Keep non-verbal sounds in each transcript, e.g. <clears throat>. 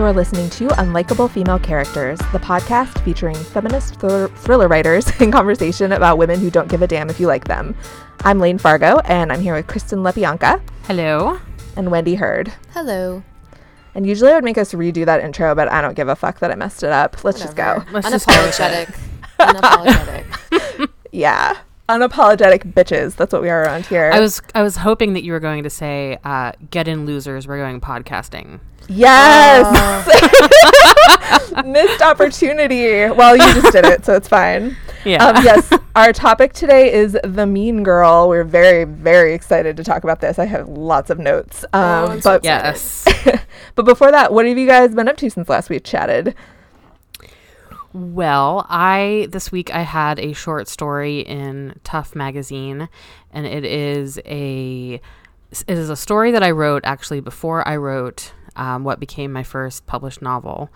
You're listening to Unlikable Female Characters, the podcast featuring feminist thr- thriller writers <laughs> in conversation about women who don't give a damn if you like them. I'm Layne Fargo, and I'm here with Kristen Lepionka Hello. and Wendy Heard. Hello. And usually I would make us redo that intro, but I don't give a fuck that I messed it up. Let's just go. Let's just go with Unapologetic. Unapologetic. <laughs> Yeah. Unapologetic bitches. That's what we are around here. I was I was hoping that you were going to say, uh, "Get in, losers. We're going podcasting." Yes. <laughs> Missed opportunity. Well, you just did it, so it's fine. Yeah. Um, yes, our topic today is the mean girl. We're very, very excited to talk about this. I have lots of notes. Um, I'm but yes. <laughs> but before that, what have you guys been up to since last we chatted? well, I this week I had a short story in Tough magazine, and it is a it is a story that I wrote actually before I wrote um, what became my first published novel.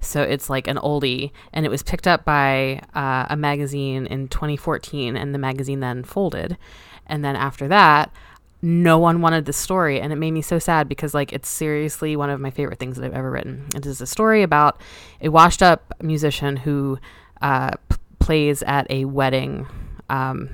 So it's like an oldie, and it was picked up by uh, a magazine in 2014, and the magazine then folded. And then after that, no one wanted the story, and it made me so sad because like it's seriously one of my favorite things that I've ever written. It is a story about a washed-up musician who uh, p- plays at a wedding, um,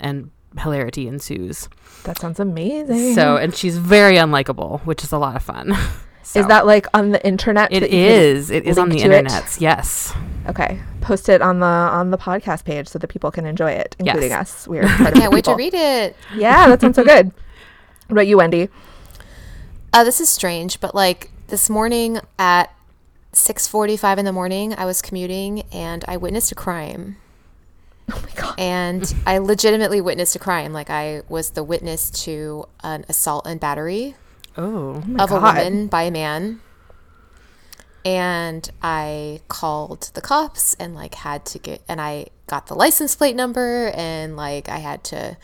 and hilarity ensues. That sounds amazing. So, and she's very unlikable, which is a lot of fun. <laughs> So, is that like on the internet? it that you can is? It is on the link to it? internet. Yes. Okay, post it on the on the podcast page so that people can enjoy it, including Yes. us. We're <laughs> incredible Can't wait to read it. Yeah, that sounds so <laughs> good. What about you, Wendy? Uh, this is strange, but like this morning at 6:45 in the morning, I was commuting and I witnessed a crime. <laughs> Oh my god. And I legitimately witnessed a crime. Like I was the witness to an assault and battery Oh. oh of a woman by a man. And I called the cops and like had to get and I got the license plate number and like I had to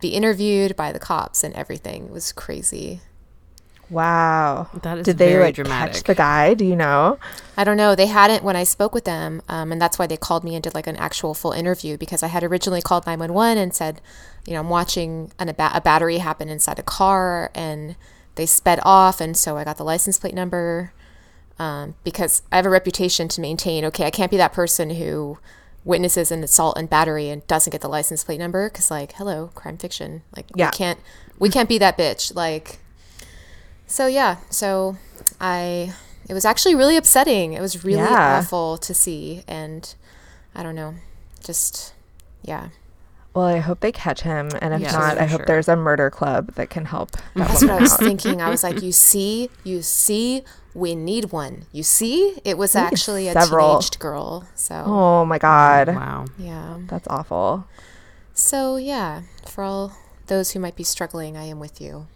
be interviewed by the cops and everything. It was crazy. Wow. That is Did they very like catch the guy? Do you know? I don't know. They hadn't when I spoke with them, um, and that's why they called me and did like an actual full interview because I had originally called nine one one and said, you know, I'm watching an, a battery happen inside a car, and they sped off, and so I got the license plate number um, because I have a reputation to maintain. Okay, I can't be that person who witnesses an assault and battery and doesn't get the license plate number because, like, hello, crime fiction. Like, Yeah. we can't we can't be that bitch. Like, so yeah, so I it was actually really upsetting. It was really Yeah. awful to see and I don't know. Just yeah. Well, I hope they catch him, and if Yes, not, I hope sure. there's a murder club that can help. that That's what I was thinking. I was like, <laughs> you see, you see, we need one. You see? It was actually a several. teenaged girl. So Oh my god, Wow. yeah. that's awful. So yeah, for all those who might be struggling, I am with you.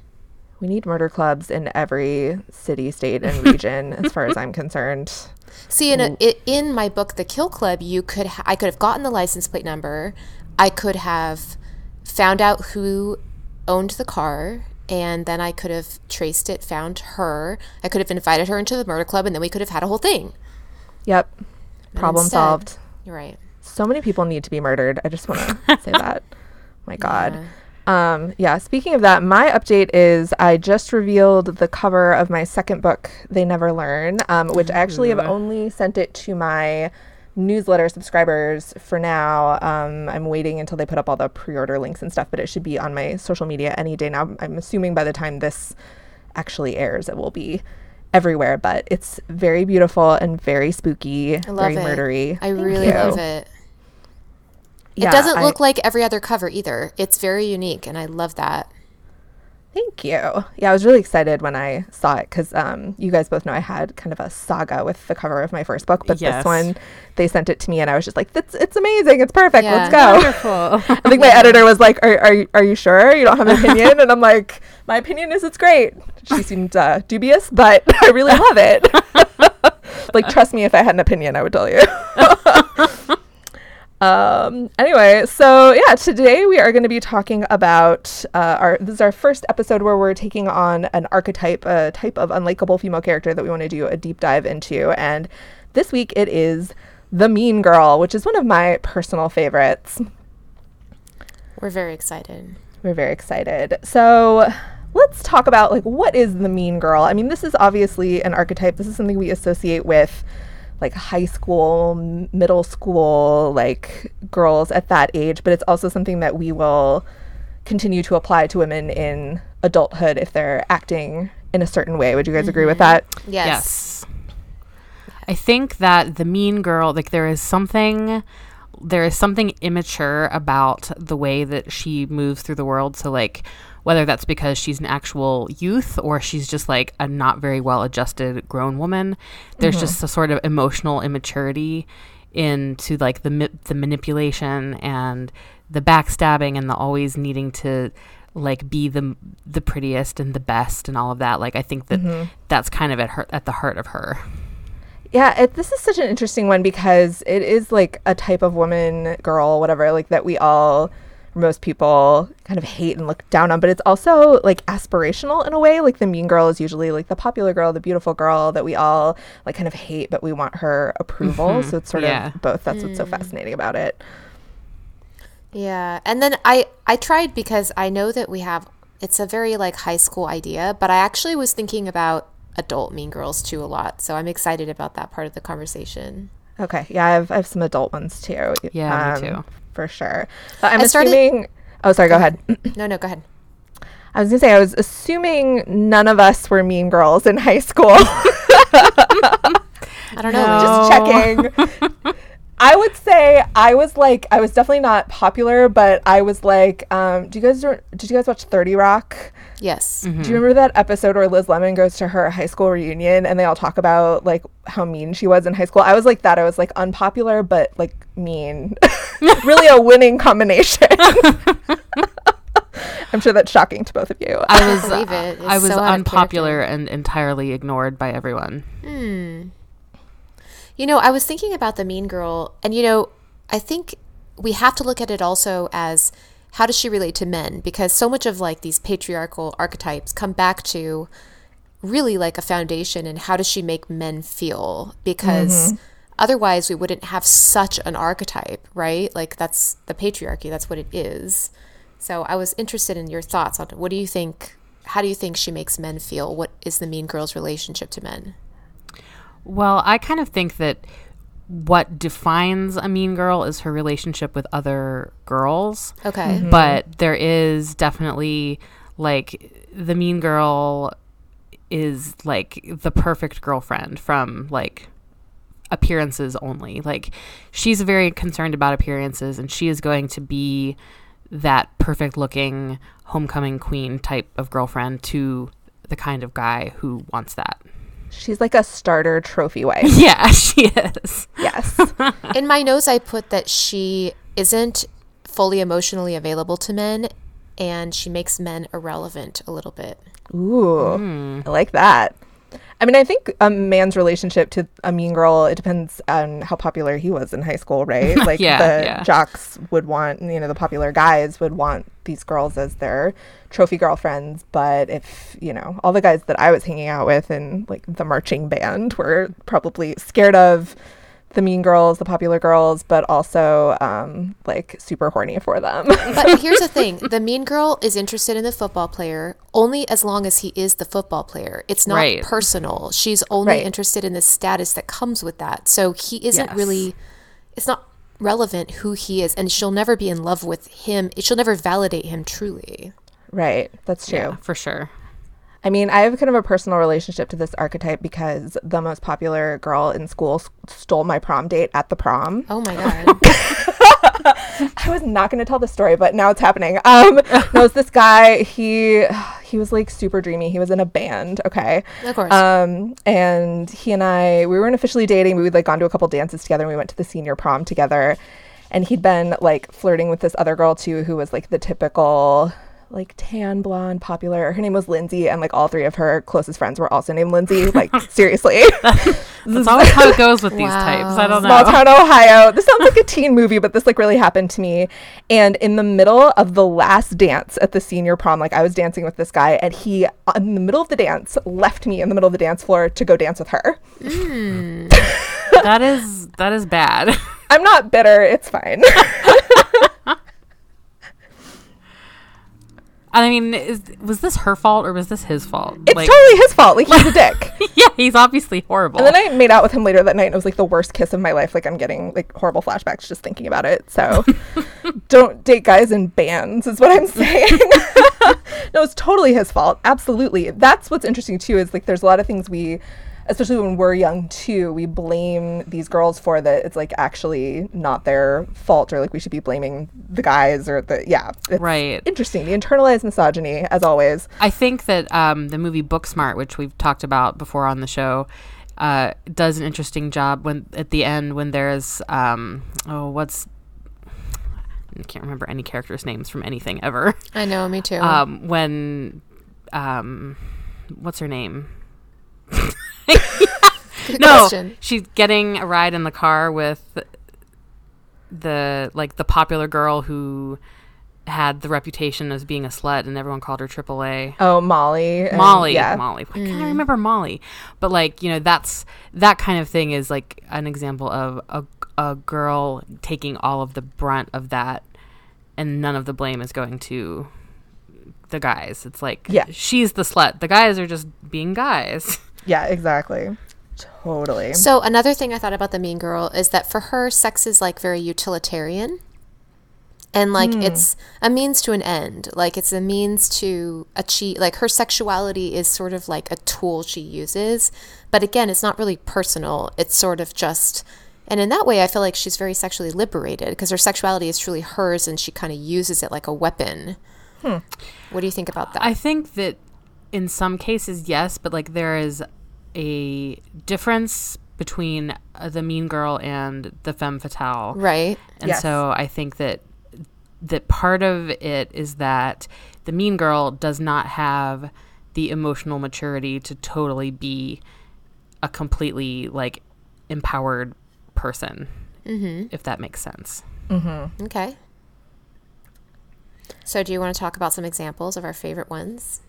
We need murder clubs in every city, state, and region, as far as I'm concerned. <laughs> See, in a, in my book, The Kill Club, you could ha- I could have gotten the license plate number. I could have found out who owned the car, and then I could have traced it, found her. I could have invited her into the murder club, and then we could have had a whole thing. Yep, problem instead- solved. You're right. So many people need to be murdered. I just want to <laughs> say that. My God. Um, yeah, speaking of that, my update is I just revealed the cover of my second book, They Never Learn, um, which I actually have only sent it to my newsletter subscribers for now. Um, I'm waiting until they put up all the pre order links and stuff, but it should be on my social media any day now. I'm assuming by the time this actually airs, it will be everywhere, but it's very beautiful and very spooky, I love very it. murdery. I Thank really you. love it. Yeah, it doesn't I- look like every other cover either. It's very unique, and I love that. Thank you. Yeah, I was really excited when I saw it because um, you guys both know I had kind of a saga with the cover of my first book, but Yes. this one they sent it to me and I was just like, "It's it's amazing. It's perfect. Let's go." Wonderful. <laughs> I think my editor was like, "Are are you, are you sure you don't have an <laughs> opinion?" and I'm like, "My opinion is it's great." She seemed uh, dubious, but <laughs> I really love it. like, trust me, if I had an opinion, I would tell you. Um, anyway, so yeah, today we are going to be talking about uh, our. This is our first episode where we're taking on an archetype, a type of unlikable female character that we want to do a deep dive into. And this week it is the Mean Girl, which is one of my personal favorites. We're very excited. We're very excited. So let's talk about like what is the mean girl? I mean, this is obviously an archetype. This is something we associate with like high school, middle school, like girls at that age, but it's also something that we will continue to apply to women in adulthood if they're acting in a certain way. Would you guys agree with mm-hmm. that? Yes. Yes. I think that the mean girl, like there is something there is something immature about the way that she moves through the world. So like whether that's because she's an actual youth or she's just like a not very well adjusted grown woman, there's mm-hmm. just a sort of emotional immaturity into like the ma- the manipulation and the backstabbing and the always needing to like be the the prettiest and the best and all of that. Like I think that mm-hmm. that's kind of at her at the heart of her. Yeah, it, this is such an interesting one because it is like a type of woman, girl, whatever, like that we all, most people kind of hate and look down on, but it's also like aspirational in a way. Like the mean girl is usually like the popular girl, the beautiful girl that we all like kind of hate, but we want her approval. So it's sort Yeah. of both. That's what's so fascinating about it. Yeah. And then I I tried because I know that we have it's a very like high school idea, but I actually was thinking about adult mean girls too a lot. So I'm excited about that part of the conversation. Okay. Yeah, I have, I have some adult ones too. Um, Yeah, me too. For sure. But I'm I started- assuming. Oh, sorry, go ahead. <clears throat> No, no, go ahead. I was gonna say I was assuming none of us were mean girls in high school. <laughs> I don't know. No. just checking. <laughs> I would say I was like I was definitely not popular, but I was like, um, do you guys did you guys watch Thirty Rock? Yes. Do you remember that episode where Liz Lemon goes to her high school reunion and they all talk about like how mean she was in high school? I was like that. I was like unpopular but like mean. <laughs> really a winning combination. <laughs> I'm sure that's shocking to both of you. I was believe it. I was so unpopular and entirely ignored by everyone. You know, I was thinking about the mean girl, and you know, I think we have to look at it also as how does she relate to men? Because so much of like these patriarchal archetypes come back to really like a foundation and how does she make men feel? Because mm-hmm. otherwise, we wouldn't have such an archetype, right? Like that's the patriarchy, that's what it is. So I was interested in your thoughts on what do you think? How do you think she makes men feel? What is the mean girl's relationship to men? Well, I kind of think that what defines a mean girl is her relationship with other girls. Okay. Mm-hmm. But there is definitely like the mean girl is like the perfect girlfriend from like appearances only. Like she's very concerned about appearances and she is going to be that perfect looking homecoming queen type of girlfriend to the kind of guy who wants that. She's like a starter trophy wife. <laughs> Yeah, she is. yes. <laughs> In my notes, I put that she isn't fully emotionally available to men and she makes men irrelevant a little bit. Ooh, hmm. I like that. I mean, I think a man's relationship to a mean girl, it depends on how popular he was in high school, right? <laughs> Like Yeah, the yeah. jocks would want, you know, the popular guys would want these girls as their trophy girlfriends. But if, you know, all the guys that I was hanging out with in like the marching band were probably scared of the mean girls, the popular girls, but also um, like super horny for them. But <laughs> here's the thing the mean girl is interested in the football player only as long as he is the football player. It's not Right. personal. She's only Right. interested in the status that comes with that. So he isn't Yes. really, it's not relevant who he is. And she'll never be in love with him. She'll never validate him truly. right. That's true. Yeah, for sure. I mean, I have kind of a personal relationship to this archetype because the most popular girl in school s- stole my prom date at the prom. Oh my <laughs> God. I was not going to tell the story, but now it's happening. Um, <laughs> no, it's this guy. He he was like super dreamy. He was in a band. Okay. Of course. Um, and he and I, we weren't officially dating. We would like gone to a couple dances together. and We went to the senior prom together, and he'd been like flirting with this other girl too, who was like the typical like tan blonde popular. Her name was lindsay and like all three of her closest friends were also named lindsay like <laughs> seriously. That's always how it goes with these types. I don't know. Small town ohio. This sounds like a teen movie but this like really happened to me. And in the middle of the last dance at the senior prom like i was dancing with this guy and he in the middle of the dance left me in the middle of the dance floor to go dance with her. Hmm. <laughs> That is that is bad. i'm not bitter. It's fine <laughs> I mean, is, was this her fault or was this his fault? It's Like, totally his fault. Like he's a <laughs> dick. yeah, he's obviously horrible. And then I made out with him later that night, and it was like the worst kiss of my life. Like I'm getting like horrible flashbacks just thinking about it. So <laughs> don't date guys in bands, is what I'm <laughs> saying. no, it's totally his fault. Absolutely. That's what's interesting too. Is like there's a lot of things we, especially when we're young too, we blame these girls for that. It's like actually not their fault, or like we should be blaming the guys or the yeah. It's right. Interesting. The internalized misogyny, as always. I think that um, the movie Booksmart, which we've talked about before on the show, uh, does an interesting job when at the end when there's um, oh what's I can't remember any characters' names from anything ever. I know, me too. Um, when um, what's her name? <laughs> <laughs> No, question. she's getting a ride in the car with the like the popular girl who had the reputation as being a slut, and everyone called her AAA. Oh, Molly. Molly, Yeah. Molly. Why can't I mm. remember Molly? But like you know, that's that kind of thing is like an example of a a girl taking all of the brunt of that, and none of the blame is going to the guys. It's like Yeah. she's the slut. The guys are just being guys. <laughs> Yeah, exactly. Totally. So another thing I thought about the mean girl is that for her, sex is like very utilitarian. And like hmm. it's a means to an end. Like it's a means to achieve like her sexuality is sort of like a tool she uses. But again, it's not really personal. It's sort of just and in that way I feel like she's very sexually liberated because her sexuality is truly hers and she kind of uses it like a weapon. Hmm. What do you think about that? I think that in some cases, yes, but like there is a difference between uh, the mean girl and the femme fatale. right? And Yes. so I think that that part of it is that the mean girl does not have the emotional maturity to totally be a completely like empowered person. Mm-hmm. If that makes sense. Okay. So do you want to talk about some examples of our favorite ones?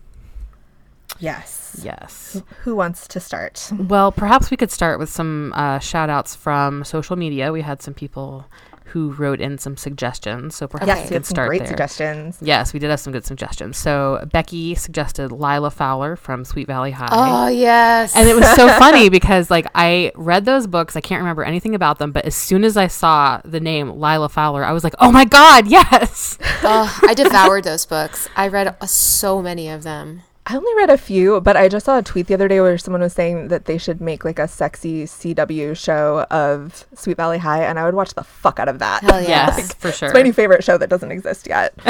Yes. Yes. Who wants to start? Well, perhaps we could start with some uh, shout outs from social media. We had some people who wrote in some suggestions. So perhaps Yes, we you could start great there. suggestions. Yes, we did have some good suggestions. So Becky suggested Lila Fowler from Sweet Valley High. Oh yes. And it was so <laughs> funny because like I read those books, I can't remember anything about them, but as soon as I saw the name Lila Fowler, I was like, "Oh my god, <laughs> yes!" oh, I devoured those books. I read uh, so many of them. I only read a few, but I just saw a tweet the other day where someone was saying that they should make like a sexy CW show of Sweet Valley High, and I would watch the fuck out of that. Hell <laughs> yes. Yes, for sure. It's my new favorite show that doesn't exist yet. <laughs>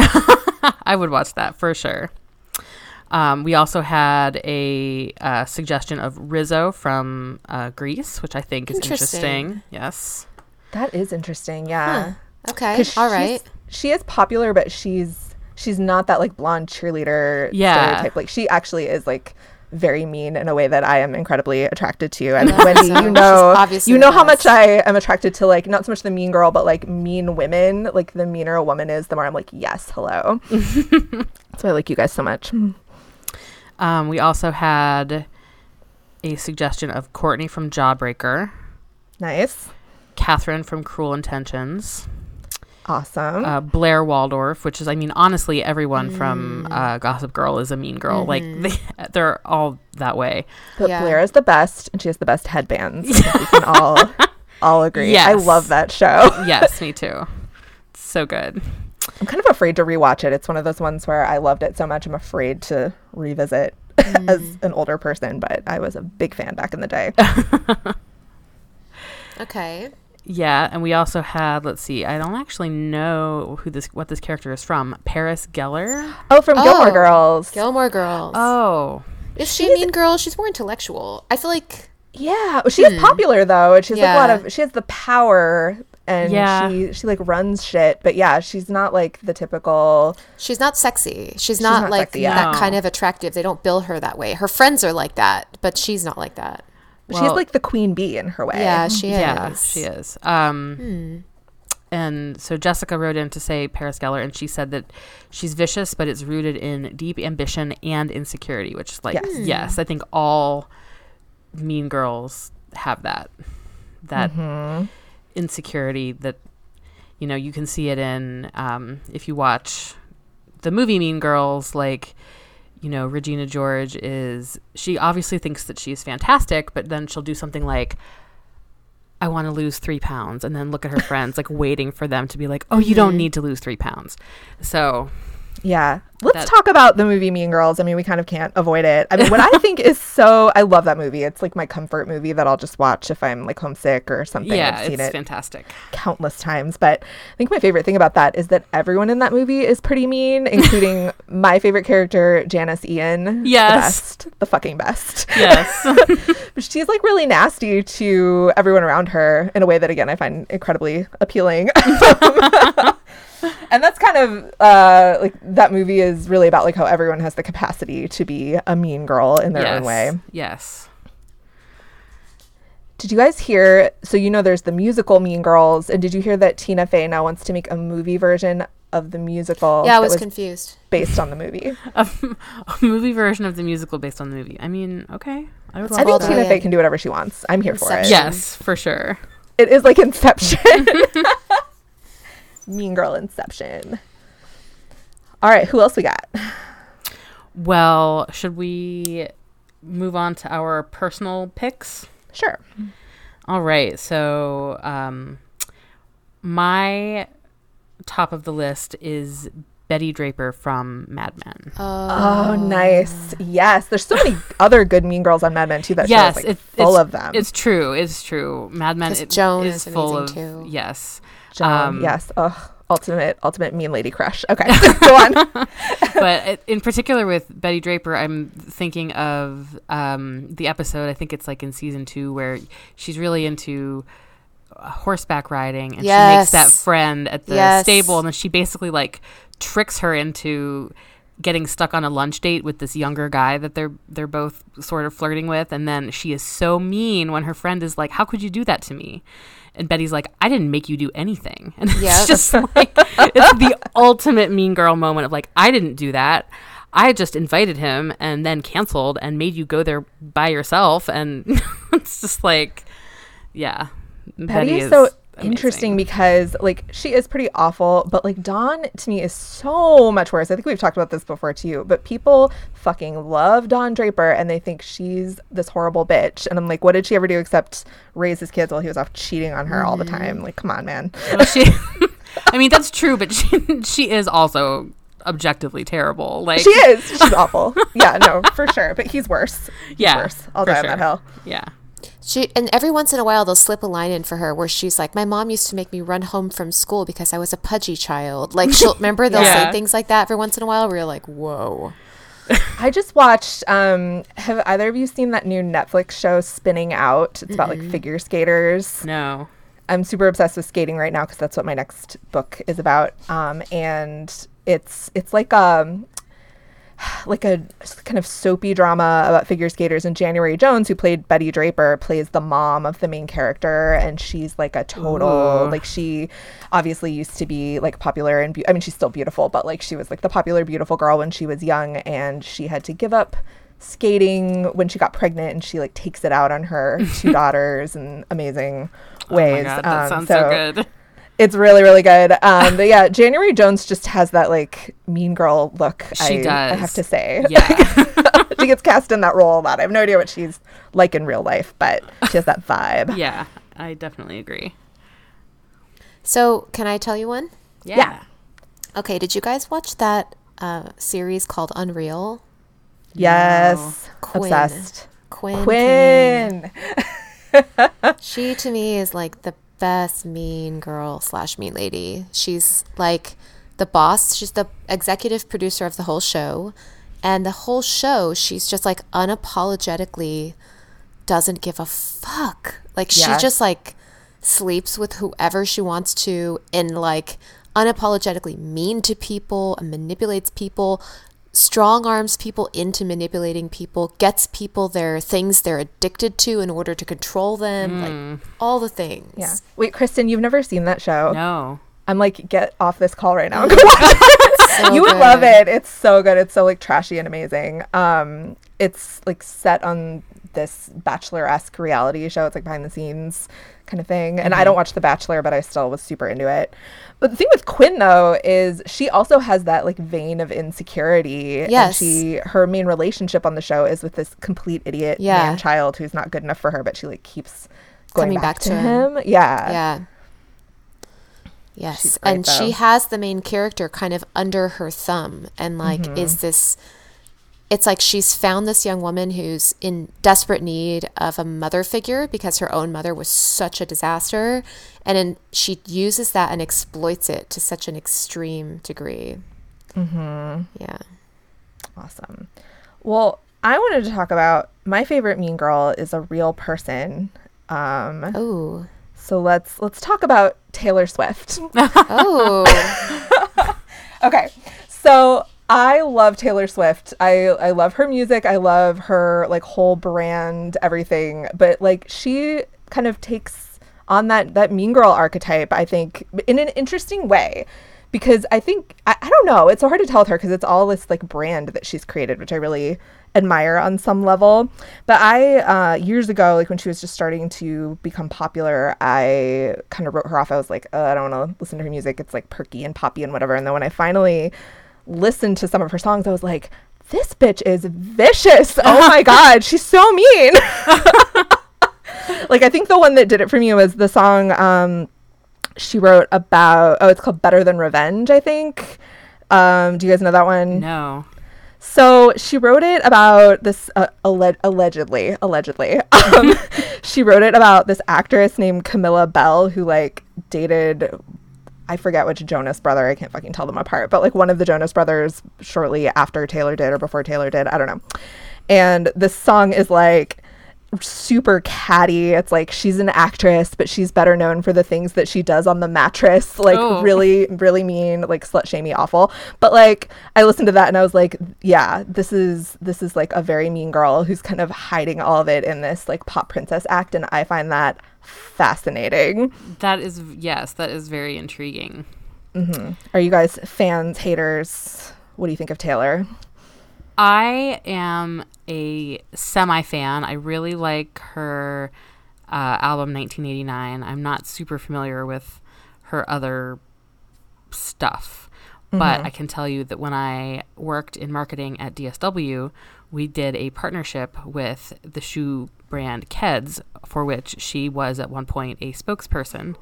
I would watch that for sure. Um, we also had a uh, suggestion of Rizzo from uh, Grease, which I think is Interesting. interesting. Yes. that is interesting. Yeah. Okay. 'Cause All she's- right. She is popular, but she's she's not that like blonde cheerleader Yeah. stereotype. Like she actually is like very mean in a way that I am incredibly attracted to. And Yeah, Wendy, so you know, obviously you know how much. I am attracted to like not so much the mean girl, but like mean women. Like the meaner a woman is, the more I'm like, yes, hello. <laughs> so I like you guys so much. Um, we also had a suggestion of Courtney from Jawbreaker, Nice, Kathryn from Cruel Intentions, awesome. uh, Blair Waldorf, which is, I mean, honestly, everyone from Mm. uh, Gossip Girl is a mean girl. Like, Mm-hmm. they, <laughs> they're all that way. but yeah. Blair is the best, and she has the best headbands. <laughs> We can all all agree. I love that show. <laughs> yes, me too. So good. I'm kind of afraid to rewatch it. It's one of those ones where I loved it so much I'm afraid to revisit Mm. as an older person, but I was a big fan back in the day. Okay. Yeah, and we also had, let's see, I don't actually know who this, what this character is from. Paris Geller. Oh, from Gilmore Oh, Girls. Gilmore Girls. Oh, is she a mean girl? She's more intellectual. I feel like yeah, well, she is popular though. and She's like a lot Hmm. Of she has the power and Yeah. she she like runs shit. But yeah, she's not like the typical she's not sexy. She's, not, not like sexy, yeah. that No. kind of attractive. They don't bill her that way. Her friends are like that, but she's not like that. She's like the queen bee in her way. Yeah, she is. yeah, she is. Um, And so Jessica wrote in to say Paris Geller, and she said that she's vicious, but it's rooted in deep ambition and insecurity, which is like, Yes. yes, I think all mean girls have that. That Mm-hmm. insecurity that, you know, you can see it in, um, if you watch the movie Mean Girls, like you know, Regina George is she obviously thinks that she's fantastic, but then she'll do something like I want to lose three pounds, and then look at her friends like waiting for them to be like, "Oh, you don't mm-hmm. need to lose three pounds." So Yeah. Let's That- talk about the movie Mean Girls. I mean, we kind of can't avoid it. I mean, what I <laughs> think is so I love that movie. It's like my comfort movie that I'll just watch if I'm like homesick or something. yeah, I've seen it's it fantastic. countless times. But I think my favorite thing about that is that everyone in that movie is pretty mean, including <laughs> my favorite character, Janice Ian. Yes. The best. The fucking best. Yes. <laughs> She's like really nasty to everyone around her in a way that again I find incredibly appealing. And that's kind of uh, like that movie is really about like how everyone has the capacity to be a mean girl in their yes. own way. Yes. Did you guys hear? So you know there's the musical Mean Girls, and did you hear that Tina Fey now wants to make a movie version of the musical? Yeah, I that was confused. based on the movie. <laughs> A, a movie version of the musical based on the movie. I mean, okay. I would It's I think that. Tina Ryan. Fey can do whatever she wants. I'm here for it. Yes, for sure. It is like Inception. <laughs> mean Girl Inception. All right, who else we got? Well, should we move on to our personal picks? Sure. All right. So, um, my top of the list is Betty Draper from Mad Men. Oh, nice. Yes. There's so many <laughs> other good Mean Girls on Mad Men too. That yes, show is like it- full it's, of them. It's true. It's true. Mad Men 'Cause it- Joan is is full of too. yes. Um, yes. Oh, ultimate, ultimate mean lady crush. <laughs> Okay, <laughs> go on. but in particular with Betty Draper, I'm thinking of um, the episode. I think it's like in season two where she's really into uh, horseback riding, and she makes that friend at the Yes. stable, and then she basically like tricks her into getting stuck on a lunch date with this younger guy that they're they're both sort of flirting with, and then she is so mean when her friend is like, "How could you do that to me?" And Betty's like, I didn't make you do anything. <laughs> And it's just like, it's the ultimate mean girl moment of like, I didn't do that. I just invited him and then canceled and made you go there by yourself. And <laughs> it's just like, yeah. Betty is so interesting because like she is pretty awful, but like Don to me is so much worse. I think we've talked about this before too, but people fucking love Don Draper and they think she's this horrible bitch. And I'm like, what did she ever do except raise his kids while he was off cheating on her all the mm-hmm. time? Like, come on, man. Well, she, <laughs> I mean, that's true, but she, she is also objectively terrible. Like, She is. She's awful. Yeah, no, for sure. But he's worse. He's <laughs> Yeah, worse. I'll die on that sure. hill. yeah. She and every once in a while they'll slip a line in for her where she's like, "My mom used to make me run home from school because I was a pudgy child." Like <laughs> she'll remember they'll Yeah. say things like that every once in a while. Where you're like, "Whoa." I just watched. Um, have either of you seen that new Netflix show, Spinning Out? It's about like figure skaters. No. I'm super obsessed with skating right now because that's what my next book is about. Um, and it's it's like um <sighs> like a kind of soapy drama about figure skaters. And January Jones, who played Betty Draper, plays the mom of the main character, and she's like a total Ooh. like she obviously used to be like popular and be- I mean she's still beautiful, but like she was like the popular beautiful girl when she was young, and she had to give up skating when she got pregnant and she like takes it out on her two <laughs> daughters in amazing ways. Oh my God, that Um, sounds so, good. It's really, really good. Um, but yeah, January Jones just has that like mean girl look. She I, I have to say. Yeah. <laughs> she gets cast in that role a lot. I have no idea what she's like in real life, but she has that <laughs> vibe. yeah. I definitely agree. So can I tell you one? Yeah. Yeah. Okay, did you guys watch that uh, series called Unreal? Yes. Quinn. Obsessed. Quinn. Quinn. <laughs> She to me is like the best mean girl slash mean lady. She's like the boss. She's the executive producer of the whole show, and the whole show she's just like unapologetically doesn't give a fuck. Like Yeah. she just like sleeps with whoever she wants to and like unapologetically mean to people and manipulates people strong arms people into manipulating people gets people their things they're addicted to in order to control them like all the things Yeah. Wait, Kristen, you've never seen that show? No. I'm like, get off this call right now and <laughs> go watch it. So <laughs> you would good. love it. It's so good. It's so like trashy and amazing. Um, it's like set on this bachelor-esque reality show. It's like behind the scenes kind of thing. And I don't watch The Bachelor, but I still was super into it. But the thing with Quinn though is she also has that like vein of insecurity. Yes. And she her main relationship on the show is with this complete idiot Yeah. man child who's not good enough for her, but she like keeps going Coming back, back to to him. Yeah. Yeah. Yes. Great, and she has the main character kind of under her thumb and like Mm-hmm. is this it's like she's found this young woman who's in desperate need of a mother figure because her own mother was such a disaster and then she uses that and exploits it to such an extreme degree. Mm-hmm. Yeah. Awesome. Well, I wanted to talk about my favorite mean girl is a real person. Um, Oh. so let's let's talk about Taylor Swift. <laughs> Oh. <laughs> okay. So I love Taylor Swift. I I love her music. I love her like whole brand, everything. But like she kind of takes on that that mean girl archetype, I think, in an interesting way. Because I think I, I don't know, it's so hard to tell with her because it's all this like brand that she's created, which I really admire on some level. But I uh, years ago, like when she was just starting to become popular, I kind of wrote her off. I was like, uh, I don't want to listen to her music. It's like perky and poppy and whatever. And then when I finally listened to some of her songs, I was like, this bitch is vicious. Oh my <laughs> god, she's so mean. <laughs> like I think the one that did it for me was the song um, she wrote about. Oh, it's called Better Than Revenge. I think. Um, do you guys know that one? No. So she wrote it about this uh, alle- allegedly, allegedly. <laughs> Um, she wrote it about this actress named Camilla Belle who like dated I forget which Jonas brother. I can't fucking tell them apart, but like one of the Jonas brothers shortly after Taylor did or before Taylor did, I don't know. And this song is like super catty. It's like she's an actress, but she's better known for the things that she does on the mattress. <laughs> Like Oh. really, really mean, like slut shamey, awful. But like I listened to that and I was like, yeah, this is this is like a very mean girl who's kind of hiding all of it in this like pop princess act, and I find that fascinating. That is yes, that is very intriguing. Mm-hmm. Are you guys fans, haters? What do you think of Taylor? I am a semi fan. I really like her uh, album 1989. I'm not super familiar with her other stuff, but I can tell you that when I worked in marketing at DSW, we did a partnership with the shoe brand Keds, for which she was at one point a spokesperson.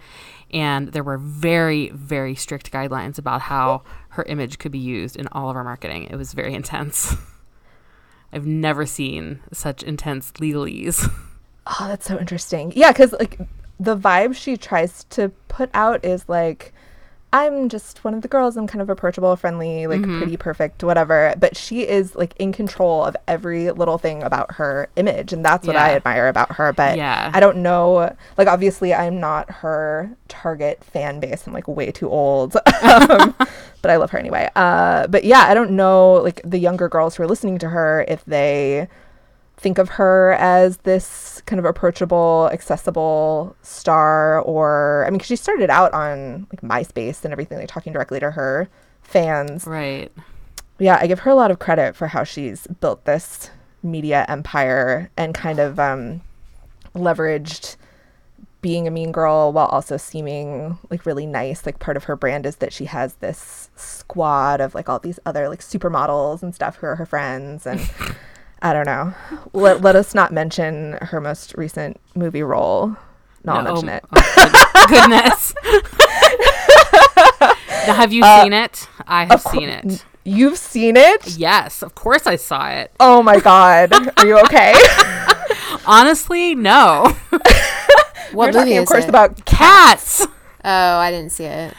And there were very, very strict guidelines about how her image could be used in all of our marketing. It was very <laughs> intense. I've never seen such intense legalese. <laughs> Oh, that's so interesting. Yeah, because like the vibe she tries to put out is like, I'm just one of the girls. I'm kind of approachable, friendly, like pretty perfect, whatever. But she is like in control of every little thing about her image, and that's what I admire about her. But Yeah. I don't know. Like, obviously, I'm not her target fan base. I'm like way too old. <laughs> um, <laughs> but I love her anyway. Uh, but yeah, I don't know like the younger girls who are listening to her if they think of her as this kind of approachable, accessible star, or I mean, 'cause she started out on like MySpace and everything, like talking directly to her fans. right. Yeah, I give her a lot of credit for how she's built this media empire and kind of um, leveraged being a mean girl while also seeming like really nice. Like part of her brand is that she has this squad of like all these other like supermodels and stuff who are her friends and <laughs> I don't know. Let, let us not mention her most recent movie role. Not No, mention oh, it. oh, goodness. now, have you seen it? I have cour- seen it. You've seen it? Yes, of course I saw it. Oh my god. Are you okay? <laughs> Honestly, no. <laughs> What We're movie talking, is of course, it? about Cats. Oh, I didn't see it.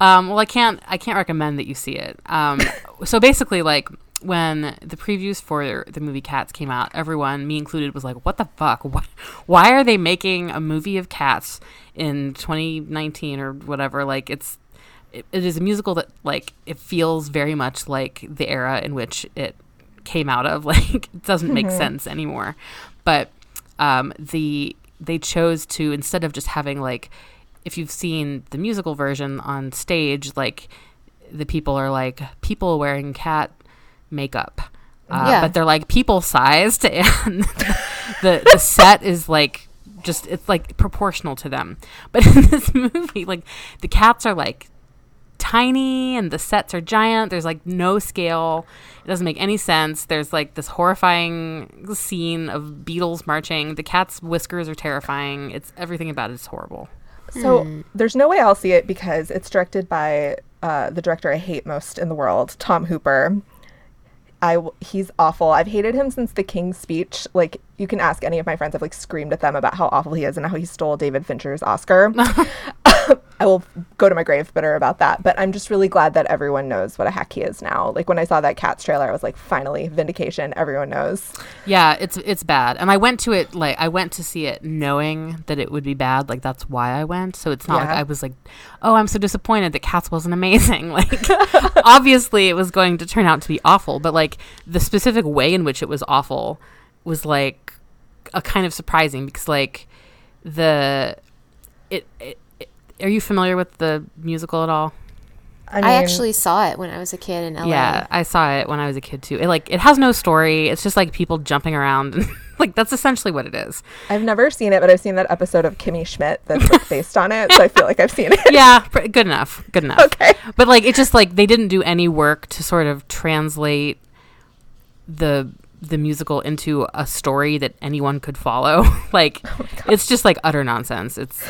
Um, well, I can't. I can't recommend that you see it. Um, so basically, like when the previews for the movie Cats came out, everyone, me included, was like, "What the fuck? <laughs> Why, why are they making a movie of cats in 2019 or whatever?" Like, it's it, it is a musical that like it feels very much like the era in which it came out of. <laughs> Like, it doesn't make sense anymore. But um, the they chose to instead of just having like if you've seen the musical version on stage, like the people are like people wearing cat makeup. uh, Yeah. but they're like people sized, <laughs> and the the set is like just it's like proportional to them. But in <laughs> this movie, like the cats are like tiny and the sets are giant. There's like no scale. It doesn't make any sense. There's like this horrifying scene of beetles marching. The cat's whiskers are terrifying. It's everything about it is horrible. So there's no way I'll see it because it's directed by uh, the director I hate most in the world, Tom Hooper. I he's awful. I've hated him since The King's Speech. Like you can ask any of my friends. I've like screamed at them about how awful he is and how he stole David Fincher's Oscar. <laughs> <laughs> I will go to my grave bitter about that. But I'm just really glad that everyone knows what a hack he is now. Like when I saw that Cats trailer, I was like, finally, vindication. Everyone knows. Yeah, it's it's bad. And I went to it like I went to see it knowing that it would be bad. Like that's why I went. So it's not like I was like, "Oh, I'm so disappointed that Cats wasn't amazing." <laughs> Like <laughs> obviously it was going to turn out to be awful, but like the specific way in which it was awful was like a kind of surprising because like the it, it are you familiar with the musical at all? I, I, actually saw it when I was a kid in LA. Yeah, I saw it when I was a kid too. It like it has no story. It's just like people jumping around. <laughs> like that's essentially what it is. I've never seen it, but I've seen that episode of Kimmy Schmidt that's like, <laughs> based on it. So I feel like I've seen it. yeah, pr- good enough. Good enough. Okay. But like it just like they didn't do any work to sort of translate the the musical into a story that anyone could follow. <laughs> like oh it's just like utter nonsense. It's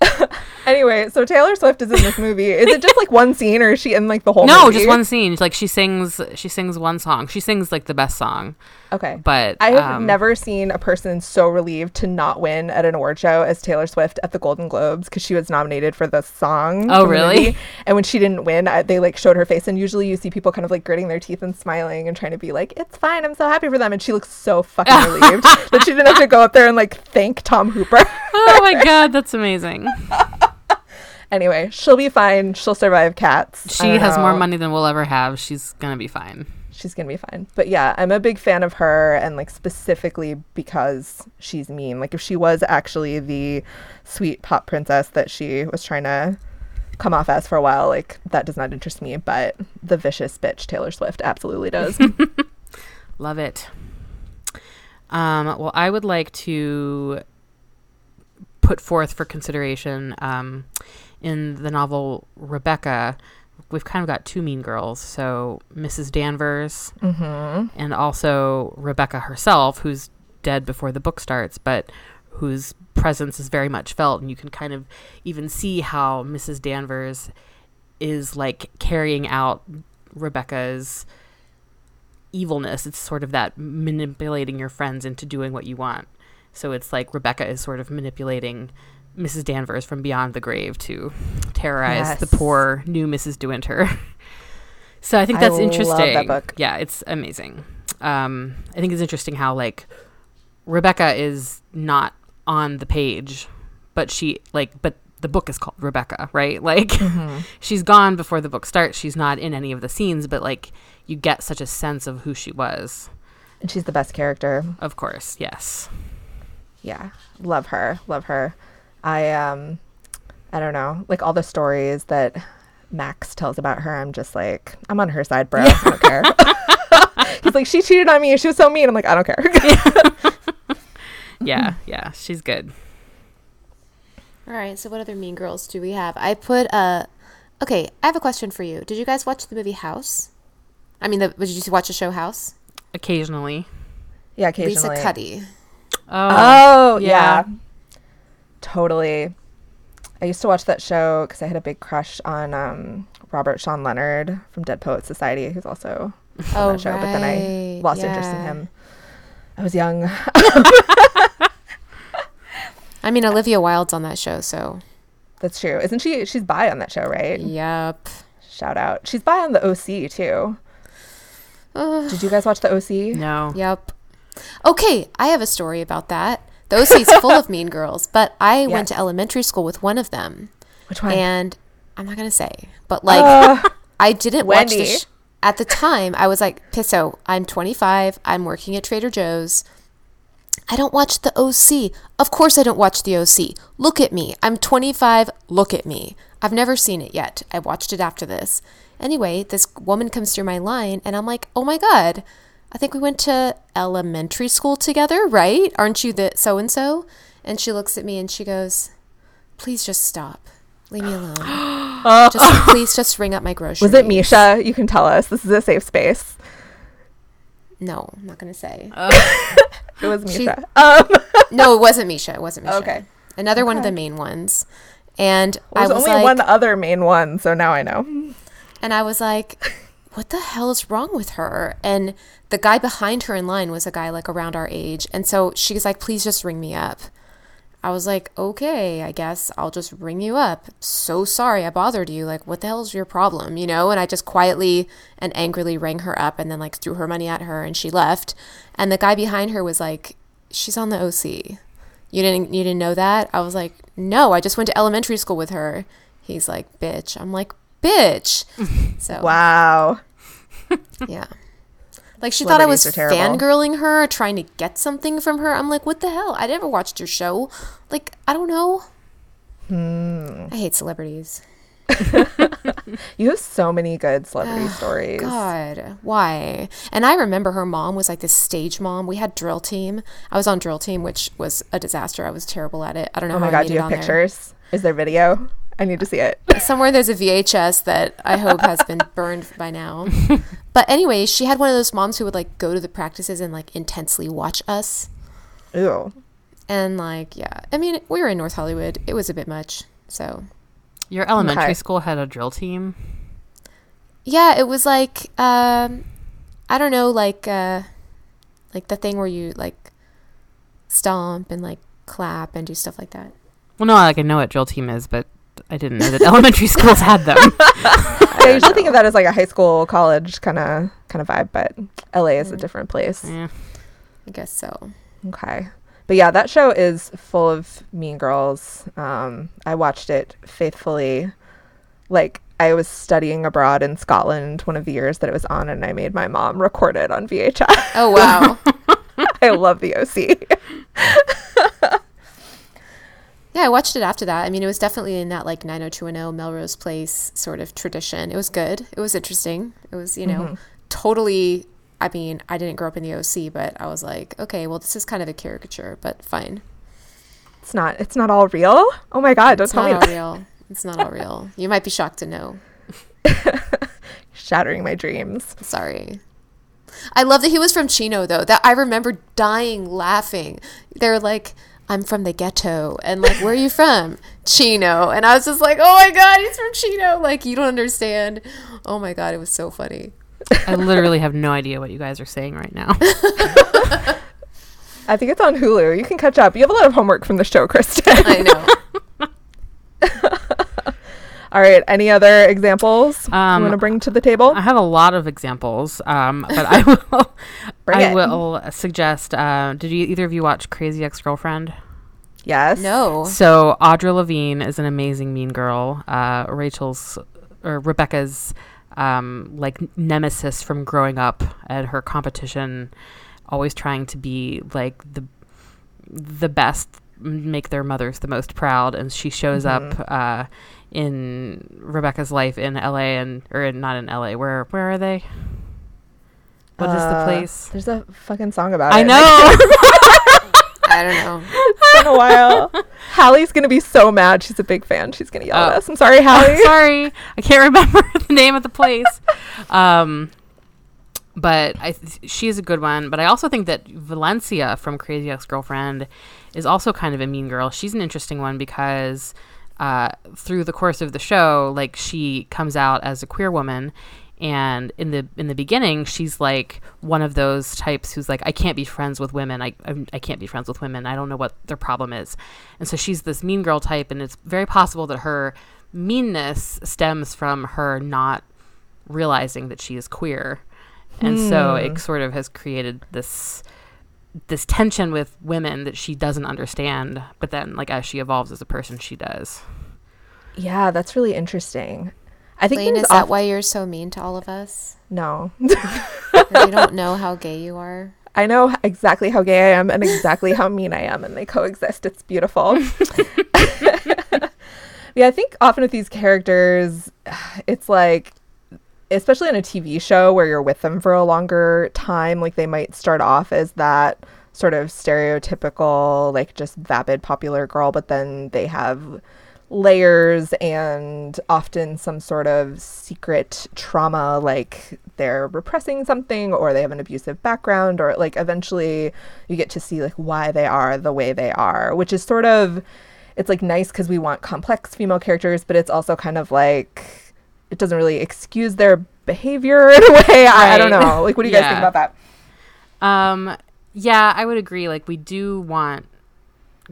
<laughs> Anyway, so Taylor Swift is in this movie. Is it just like one scene, or is she in like the whole? no, movie? just one scene. Like she sings she sings one song. She sings like the best song. Okay, But I have um, never seen a person so relieved to not win at an award show as Taylor Swift at the Golden Globes because she was nominated for the song. Oh, really? And when she didn't win, I, they like showed her face, and usually you see people kind of like gritting their teeth and smiling and trying to be like, "It's fine, I'm so happy for them," and she looks so fucking <laughs> relieved that she didn't have to go up there and like thank Tom Hooper. Oh my <laughs> god, that's amazing. <laughs> anyway, she'll be fine. She'll survive cats. She has more money than we'll ever have. She's gonna be fine. she's gonna be fine. But yeah, I'm a big fan of her, and like specifically because she's mean. Like if she was actually the sweet pop princess that she was trying to come off as for a while, like that does not interest me. But the vicious bitch Taylor Swift absolutely does. <laughs> Love it. Um, well, I would like to put forth for consideration um, in the novel Rebecca. We've kind of got two mean girls. So Mrs. Danvers hmm and also Rebecca herself, who's dead before the book starts, but whose presence is very much felt. And you can kind of even see how Mrs. Danvers is like carrying out Rebecca's evilness. It's sort of that manipulating your friends into doing what you want. So it's like Rebecca is sort of manipulating Mrs. Danvers from beyond the grave to terrorize the poor new Mrs. De Winter. <laughs> so I think I that's love that interesting. book. Yeah, it's amazing. Um, I think it's interesting how like Rebecca is not on the page, but she like but the book is called Rebecca, right? <laughs> Like Mm-hmm. she's gone before the book starts. She's not in any of the scenes, but like you get such a sense of who she was. And she's the best character. Of course, yes. Yeah, love her, love her. I um, I don't know, like all the stories that Max tells about her. I'm just like, I'm on her side, bro. I don't <laughs> care. He's like, she cheated on me. She was so mean. I'm like, I don't care. <laughs> <laughs> Yeah, yeah, she's good. All right. So what other Mean Girls do we have? I put uh Okay, I have a question for you. Did you guys watch the movie House? I mean, the, did you watch the show House? Occasionally. yeah, occasionally. Lisa Cuddy. Oh, Oh yeah. yeah. Totally. I used to watch that show because I had a big crush on um, Robert Sean Leonard from Dead Poet Society, who's also Oh, on that show. But then I right, lost interest in him. I was young. <laughs> I mean, Olivia Wilde's on that show, so. That's true. Isn't she? She's bi on that show, right? Yep. Shout out. She's bi on the OC too. Ugh. Did you guys watch the OC? No. Yep. Okay, I have a story about that. The OC's full of mean girls, but I <laughs> went to elementary school with one of them. Which one? And I'm not going to say, but like, Uh, <laughs> I didn't watch Wendy. the sh- At the time, I was like, Pisso, I'm 25. I'm working at Trader Joe's. I don't watch the OC. Of course, I don't watch the OC. Look at me. I'm 25. Look at me. I've never seen it yet. I watched it after this. Anyway, this woman comes through my line, and I'm like, oh my God, I think we went to elementary school together, right? Aren't you the so and so? And she looks at me and she goes, please just stop. Leave me alone. <gasps> just please just ring up my groceries. Was it Mischa? You can tell us. This is a safe space. No, I'm not gonna say. <laughs> It was She- Mischa. um, <laughs> no, it wasn't Mischa. It wasn't Mischa. Okay. Another one of the main ones. And there's I was only like, one other main one, so now I know. and I was like, what the hell is wrong with her? And the guy behind her in line was a guy like around our age. And so she's like, please just ring me up. I was like, okay, I guess I'll just ring you up. So sorry I bothered you. Like, what the hell's your problem? You know? And I just quietly and angrily rang her up and then like threw her money at her and she left. And the guy behind her was like, she's on the OC. You didn't you didn't know that? I was like, no, I just went to elementary school with her. He's like, bitch. I'm like, bitch. <laughs> So Wow. <laughs> yeah. Like she thought I was Celebrities are terrible. fangirling her, or trying to get something from her. I'm like, what the hell? I never watched your show. Like, I don't know. Hmm. I hate celebrities. <laughs> You have so many good celebrity <sighs> stories. God, why? And I remember her mom was like this stage mom. We had drill team. I was on drill team, which was a disaster. I was terrible at it. I don't know Oh my god, do you have pictures? Is there video? I need to see it. <laughs> Somewhere there's a VHS that I hope has been <laughs> burned by now. But anyway, she had one of those moms who would like go to the practices and like intensely watch us. Ooh. And like, yeah, I mean, we were in North Hollywood. It was a bit much. So Your elementary Okay. school had a drill team. yeah, it was like, um, I don't know, like, uh, like the thing where you like stomp and like clap and do stuff like that. Well, no, like I know what drill team is, but I didn't know that <laughs> elementary schools had them. <laughs> I usually think of that as like a high school, college kind of kind of vibe, but LA is a different place. Yeah. I guess so. Okay. But yeah, that show is full of mean girls. Um, I watched it faithfully. Like I was studying abroad in Scotland one of the years that it was on, and I made my mom record it on VHS. Oh wow. <laughs> I love the OC. Yeah, I watched it after that. I mean, it was definitely in that like 90210 Melrose Place sort of tradition. It was good. It was interesting. It was, you know, mm-hmm. totally. I mean, I didn't grow up in the OC, but I was like, okay, well, this is kind of a caricature, but fine. It's not. It's not all real. Oh my god! Don't It's tell not me all that. real. It's not all real. You might be shocked to know. <laughs> Shattering my dreams. Sorry. I love that he was from Chino though. That I remember dying laughing. They're like, I'm from the ghetto and like, where are you from? Chino. And I was just like, Oh my god, he's from Chino. Like you don't understand. Oh my god, it was so funny. I literally have no idea what you guys are saying right now. <laughs> I think it's on Hulu. You can catch up. You have a lot of homework from the show, Kristen. I know. <laughs> All right. Any other examples Um, you want to bring to the table? I have a lot of examples, um, <laughs> but I will. Bring I it. will suggest. Uh, did you either of you watch Crazy Ex Girlfriend? yes. No. So Audra Levine is an amazing mean girl. Uh, Rachel's or Rebecca's um, like nemesis from growing up and her competition, always trying to be like the the best, m- make their mothers the most proud, and she shows up uh, in Rebecca's life in L.A. and or in, not in L.A. Where where are they? What is the Uh, place? There's a fucking song about I it. I know. <laughs> I don't know. It's been a while. Hallie's gonna be so mad. She's a big fan. She's gonna yell at Oh. us. I'm sorry, Hallie. Sorry, I can't remember <laughs> the name of the place. Um, but I th- she is a good one. But I also think that Valencia from Crazy Ex Girlfriend is also kind of a mean girl. She's an interesting one because uh, through the course of the show, like she comes out as a queer woman. And in the in the beginning, she's like one of those types who's like, I can't be friends with women. I I'm, I can't be friends with women. I don't know what their problem is. And so she's this mean girl type, and it's very possible that her meanness stems from her not realizing that she is queer and so it sort of has created this this tension with women that she doesn't understand but then like as she evolves as a person she does Yeah, that's really interesting. I think Layne, things is that off- why you're so mean to all of us? No, you don't know how gay you are. <laughs> I know exactly how gay I am and exactly how mean I am, and they coexist. It's beautiful. <laughs> <laughs> Yeah, I think often with these characters, <sighs> it's like, especially on a TV show where you're with them for a longer time, like they might start off as that sort of stereotypical, like just vapid popular girl, but then they have layers and often some sort of secret trauma like they're repressing something or they have an abusive background or like eventually you get to see like why they are the way they are which is sort of it's like nice because we want complex female characters but it's also kind of like it doesn't really excuse their behavior <laughs> in a way I, I don't know like what do you guys think <laughs> about that Um, yeah, I would agree. Like we do want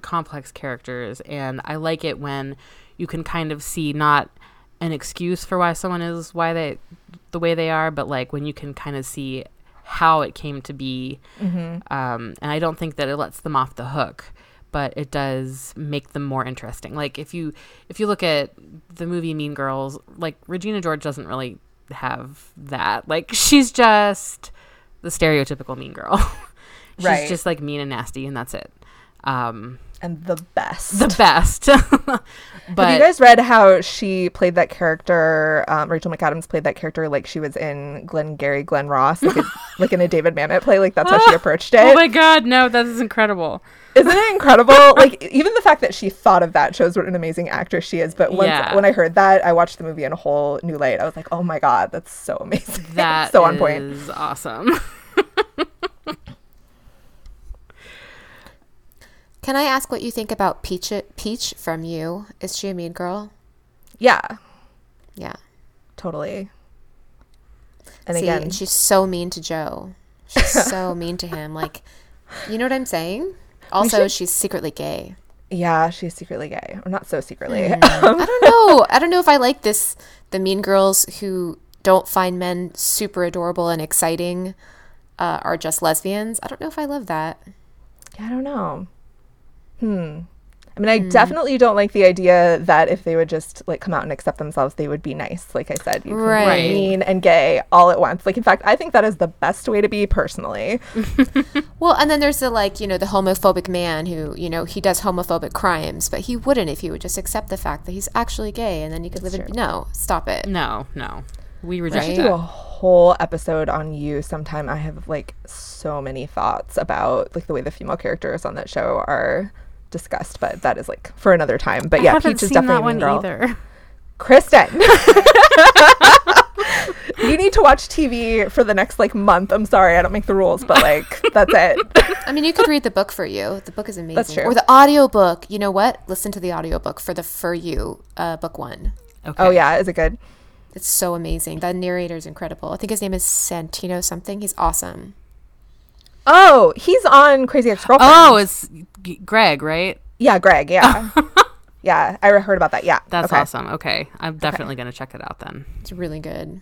complex characters, and I like it when you can kind of see not an excuse for why someone is why they the way they are, but like when you can kind of see how it came to be. Mm-hmm. Um, and I don't think that it lets them off the hook, but it does make them more interesting. Like if you if you look at the movie Mean Girls, like Regina George doesn't really have that. Like she's just the stereotypical mean girl. <laughs> she's Right. just like mean and nasty, and that's it. Um, and the best the best. but <laughs> Have you guys read how she played that character? Um, Rachel McAdams played that character like she was in Glengarry, Glen Ross, like, a, like in a David Mamet play. Like that's how she <laughs> approached it. oh my god, no, that is incredible. Isn't it incredible? <laughs> like even the fact that she thought of that shows what an amazing actress she is. But once Yeah. when I heard that, I watched the movie in a whole new light. I was like, oh my god, that's so amazing. <laughs> That so on point. is awesome. <laughs> Can I ask what you think about Peach? Peach from you? Is she a mean girl? Yeah, Yeah. totally. And See, again, and she's so mean to Joe. She's so mean to him. Like, you know what I'm saying? Also, should- she's secretly gay. yeah, she's secretly gay, or not so secretly. <laughs> I don't know. I don't know if I like this. The mean girls who don't find men super adorable and exciting uh, are just lesbians. I don't know if I love that. Yeah, I don't know. Hmm. I mean, I hmm. definitely don't like the idea that if they would just like come out and accept themselves, they would be nice. Like I said, you can Right. be mean and gay all at once. Like in fact, I think that is the best way to be personally. <laughs> Well, and then there's the like, you know, the homophobic man who, you know, he does homophobic crimes, but he wouldn't if he would just accept the fact that he's actually gay and then he could live in. No, stop it. no, no, we I reject should Right. do a that. whole episode on you sometime. I have like so many thoughts about like the way the female characters on that show are discussed, but that is like for another time. But I yeah, haven't Peach is definitely that a mean one girl. either. <laughs> Kristen. you need to watch TV for the next like month. I'm sorry, I don't make the rules, but like that's it. I mean, you could read the book for you. The book is amazing. That's true. Or the audiobook. You know what? Listen to the audiobook for the For You uh, book one. Okay. oh yeah, is it good? It's so amazing. The narrator is incredible. I think his name is Santino something. He's awesome. Oh, he's on Crazy Ex-Girlfriend. Oh, it's G- Greg, right? yeah, Greg. Yeah, <laughs> yeah. I heard about that. Yeah, That's okay. awesome. Okay, I'm definitely gonna check it out then. It's really good.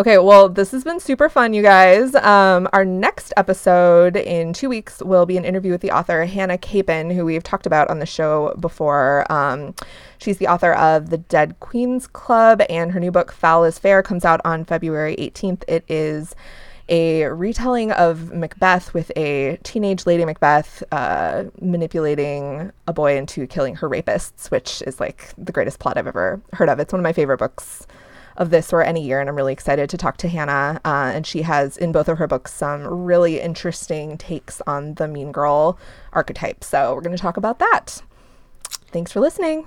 Okay, well, this has been super fun, you guys. Um, our next episode in two weeks will be an interview with the author Hannah Capin, who we've talked about on the show before. Um, she's the author of The Dead Queens Club, and her new book, Foul is Fair, comes out on February 18th. It is a retelling of Macbeth with a teenage Lady Macbeth uh, manipulating a boy into killing her rapists, which is like the greatest plot I've ever heard of. It's one of my favorite books of this or any year, and I'm really excited to talk to Hannah. Uh, and she has in both of her books some really interesting takes on the mean girl archetype. So we're going to talk about that. Thanks for listening.